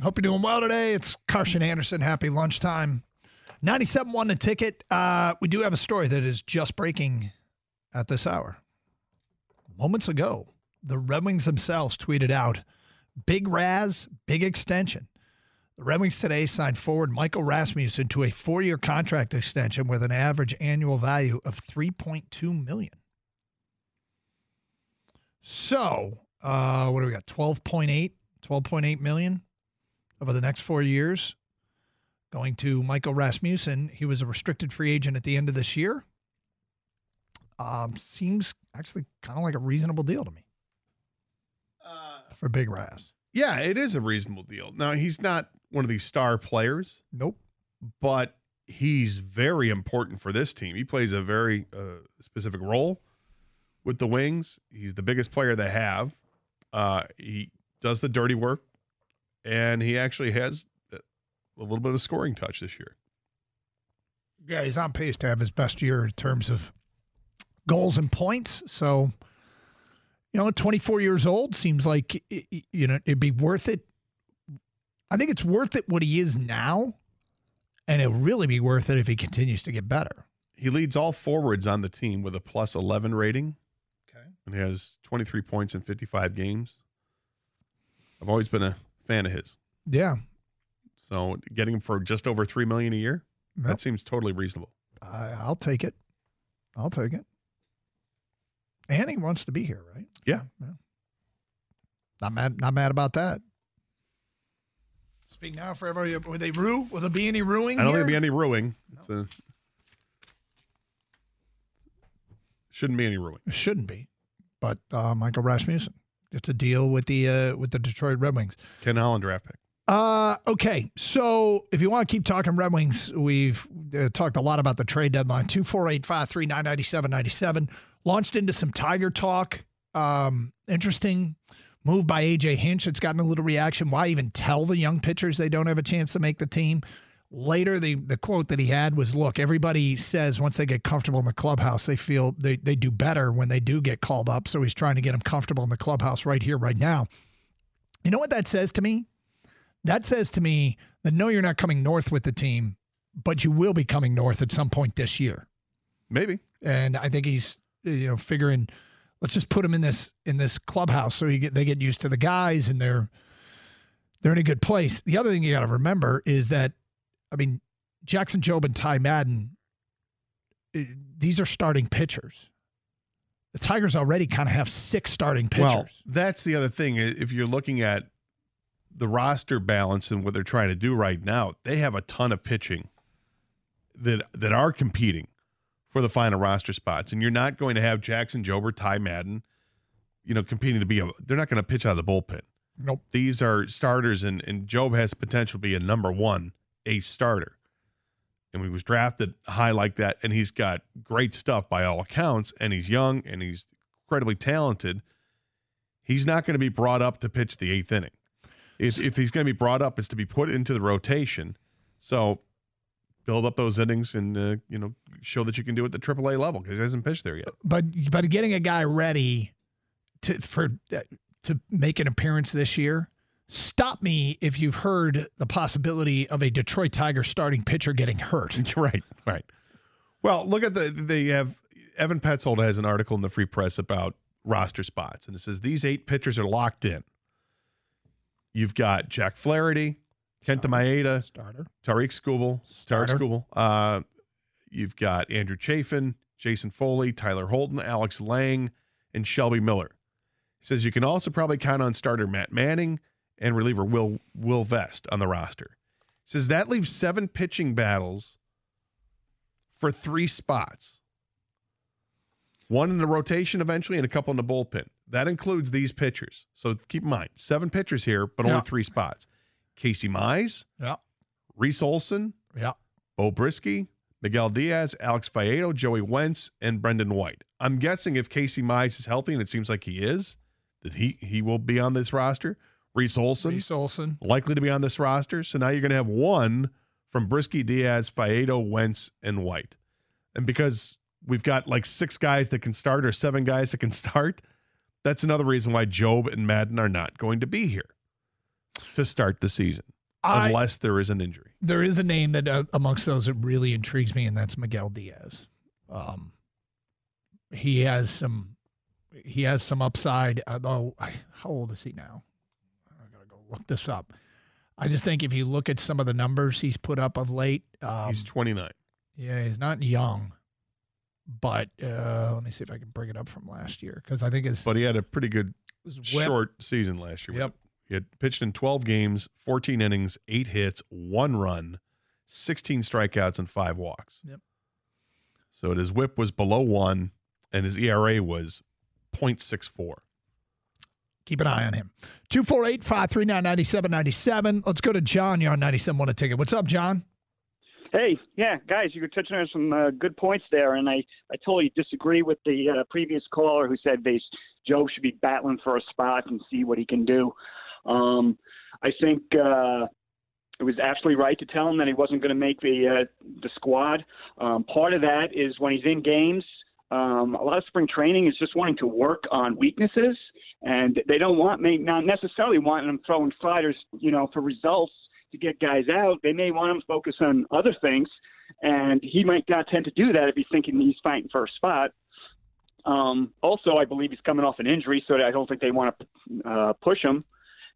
Hope you're doing well today. It's Carson Anderson. Happy lunchtime. 97 won the ticket. Uh, we do have a story that is just breaking at this hour. Moments ago, the Red Wings themselves tweeted out Big Raz, big extension. The Red Wings today signed forward Michael Rasmussen to a four year contract extension with an average annual value of 3.2 million. So, uh, what do we got? 12.8, 12.8 million over the next four years. Going to Michael Rasmussen. He was a restricted free agent at the end of this year. Um, seems actually kind of like a reasonable deal to me Uh, for Big Raz. yeah, it is a reasonable deal. Now he's not one of these star players, Nope. but he's very important for this team. He plays a very uh, specific role with the Wings. He's the biggest player they have. Uh, he does the dirty work, and he actually has uh, a little bit of scoring touch this year. Yeah, he's on pace to have his best year in terms of goals and points. So, you know, at 24 years old, seems like you know it'd be worth it. I think it's worth it what he is now, and it'll really be worth it if he continues to get better. He leads all forwards on the team with a plus 11 rating, Okay. and he has 23 points in 55 games. I've always been a fan of his. Yeah, So getting him for just over three million a year, Yep. that seems totally reasonable. I, I'll take it. I'll take it. And he wants to be here, right? Yeah. Not mad. Not mad about that. Speak now for everybody. Will they rue? Will there be any ruining? I don't here? think there'll be any ruining. It's a, shouldn't be any ruining. It shouldn't be, but uh, Michael Rasmussen gets a deal with the uh, with the Detroit Red Wings. Ken Holland draft pick. Uh, okay, so if you want to keep talking Red Wings, we've uh, talked a lot about the trade deadline. Two four eight five three nine ninety seven ninety seven. Launched into some Tiger talk. Um, interesting move by AJ Hinch. It's gotten a little reaction. Why even tell the young pitchers they don't have a chance to make the team? Later, the the quote that he had was, "Look, everybody says once they get comfortable in the clubhouse, they feel they they do better when they do get called up. So he's trying to get them comfortable in the clubhouse right here, right now." You know what that says to me? That says to me that no, you're not coming north with the team, but you will be coming north at some point this year. Maybe. And I think he's you know figuring, let's just put him in this in this clubhouse so he get they get used to the guys and they're they're in a good place. The other thing you got to remember is that, I mean, Jackson Jobe and Ty Madden, eh, these are starting pitchers. The Tigers already kind of have six starting pitchers. Well, that's the other thing. If you're looking at the roster balance and what they're trying to do right now, they have a ton of pitching that that are competing for the final roster spots, and you're not going to have Jackson Jober, Ty Madden, you know, competing to be a. They're not going to pitch out of the bullpen. nope. these are starters, and, and Jobe has potential to be a number one ace starter. And he was drafted high like that, and he's got great stuff by all accounts, and he's young and he's incredibly talented. He's not going to be brought up to pitch the eighth inning. If, if he's going to be brought up, it's to be put into the rotation. So build up those innings and uh, you know show that you can do it at the AAA level because he hasn't pitched there yet. but but getting a guy ready to for uh, to make an appearance this year. Stop me if you've heard the possibility of a Detroit Tiger starting pitcher getting hurt. right, right. Well, look at the they have Evan Petzold has an article in the Free Press about roster spots, and it says these eight pitchers are locked in. You've got Jack Flaherty, Kenta Maeda, Starter. Tarik Skubal, Tarik. Skubal. Uh, you've got Andrew Chafin, Jason Foley, Tyler Holton, Alex Lange, and Shelby Miller. He says you can also probably count on starter Matt Manning and reliever Will Will Vest on the roster. Says that leaves seven pitching battles for three spots. One in the rotation eventually, and a couple in the bullpen. That includes these pitchers. So keep in mind, seven pitchers here, but only Yeah. three spots. Casey Mize, Yeah. Reese Olson, Yeah. Beau Brieske, Miguel Diaz, Alex Faedo, Joey Wentz, and Brendan White. I'm guessing if Casey Mize is healthy, and it seems like he is, that he he will be on this roster. Reese Olson Reese Olson. likely to be on this roster. So now you're going to have one from Brieske, Diaz, Faedo, Wentz, and White. And because we've got like six guys that can start or seven guys that can start, that's another reason why Jobe and Madden are not going to be here to start the season I, unless there is an injury. there is a name that uh, amongst those that really intrigues me, and that's Miguel Diaz. Um, he has some, he has some upside. Although, how old is he now? Look this up. I just think if you look at some of the numbers he's put up of late, um, He's 29. yeah, he's not young. But uh, let me see if I can bring it up from last year because I think his, But he had a pretty good short season last year. Yep. He had pitched in 12 games, 14 innings, eight hits, one run, 16 strikeouts, and five walks. Yep. So his whip was below one, and his ERA was 0.64. Keep an eye on him. 248 539 9797. Let's go to John. You're on 97 Want a ticket. What's up, John? Hey, yeah, guys, you were touching on some uh, good points there, and I, I totally disagree with the uh, previous caller who said they, Joe should be battling for a spot and see what he can do. Um, I think uh, it was absolutely right to tell him that he wasn't going to make the uh, the squad. Um, part of that is when he's in games. Um, a lot of spring training is just wanting to work on weaknesses, and they don't want may not necessarily wanting him throwing sliders, you know, for results to get guys out. They may want him to focus on other things, and he might not tend to do that if he's thinking he's fighting for a spot. Um, also, I believe he's coming off an injury, so I don't think they want to uh, push him.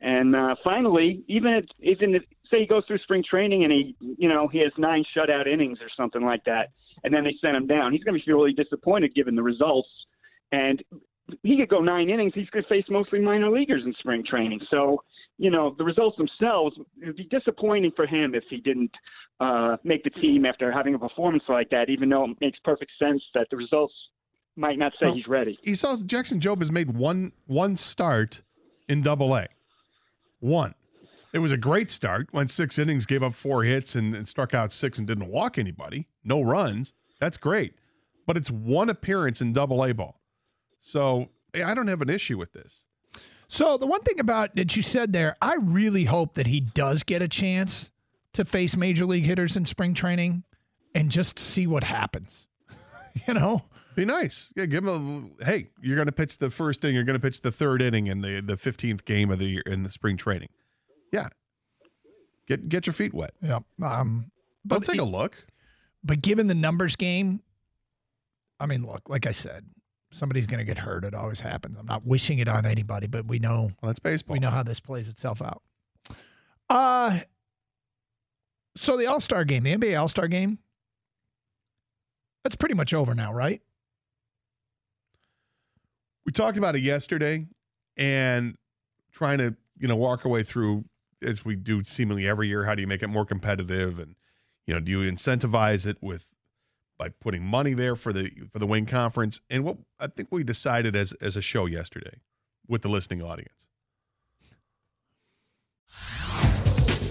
And uh, finally, even if, even if say he goes through spring training and he, you know, he has nine shutout innings or something like that, and then they sent him down, he's going to be really disappointed given the results. And he could go nine innings. He's going to face mostly minor leaguers in spring training. So, you know, the results themselves it would be disappointing for him if he didn't uh, make the team after having a performance like that. Even though it makes perfect sense that the results might not say Well, he's ready. He saw Jackson Jobe has made one one start in Double A. One. It was a great start. Went six innings, gave up four hits, and, and struck out six, and didn't walk anybody. No runs. That's great. But it's one appearance in Double A ball. So I don't have an issue with this. So the one thing about that you said there, I really hope that he does get a chance to face major league hitters in spring training and just see what happens. you know? Be nice. Yeah, give him a hey, you're going to pitch the first inning, you're going to pitch the third inning in the the 15th game of the year in the spring training. Yeah. Get get your feet wet. Yeah. Um But but take a look. but given the numbers game, I mean, look, like I said, somebody's going to get hurt. It always happens. I'm not wishing it on anybody, but we know Well, that's baseball. we know how this plays itself out. Uh so the All-Star game, the NBA All-Star game, that's pretty much over now, right? we talked about it yesterday and trying to you know walk our way through as we do seemingly every year how do you make it more competitive? And you know do you incentivize it with by putting money there for the for the wing conference? And what i think we decided as as a show yesterday with the listening audience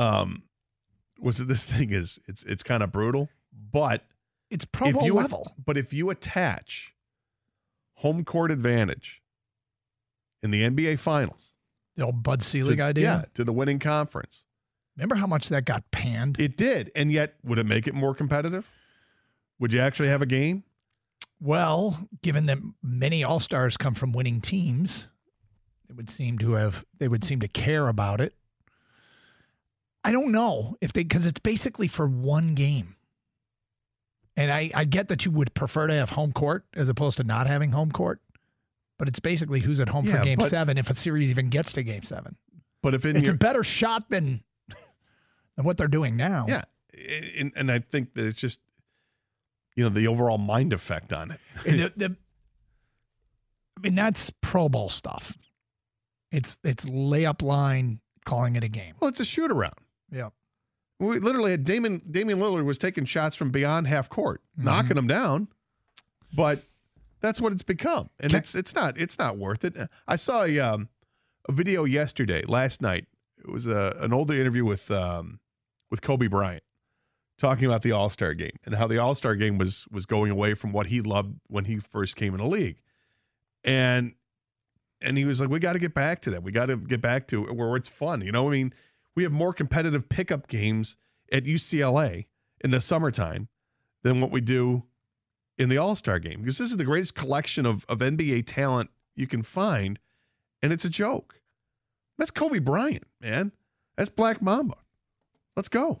Um was it this thing is it's it's kind of brutal but It's Pro if you level. but if you attach home court advantage in the NBA Finals. The old Bud to- Selig idea. Yeah, to the winning conference. Remember how much that got panned? It did. And yet, would it make it more competitive? Would you actually have a game? Well, given that many All Stars come from winning teams, it would seem to have they would seem to care about it. I don't know if they because it's basically for one game. And I, I get that you would prefer to have home court as opposed to not having home court, but it's basically who's at home Yeah, for game but- seven if a series even gets to game seven. But if in It's your, a better shot than than what they're doing now. yeah, and, and I think that it's just you know the overall mind effect on it. The, the, I mean, that's Pro Bowl stuff. It's it's layup line calling it a game. Well, it's a shoot around. Yeah. We literally had Damon Damian Lillard was taking shots from beyond half court, Mhm. knocking them down. But that's what it's become, and Can- it's it's not it's not worth it. I saw a um, a video yesterday, last night. It was a an older interview with um, with Kobe Bryant talking about the All Star game and how the All Star game was was going away from what he loved when he first came in the league, and and he was like, "We got to get back to that. We got to get back to where it's fun." You know, what I mean, we have more competitive pickup games at UCLA in the summertime than what we do in the All Star game because this is the greatest collection of of NBA talent you can find, and it's a joke. That's Kobe Bryant, man. That's Black Mamba. Let's go.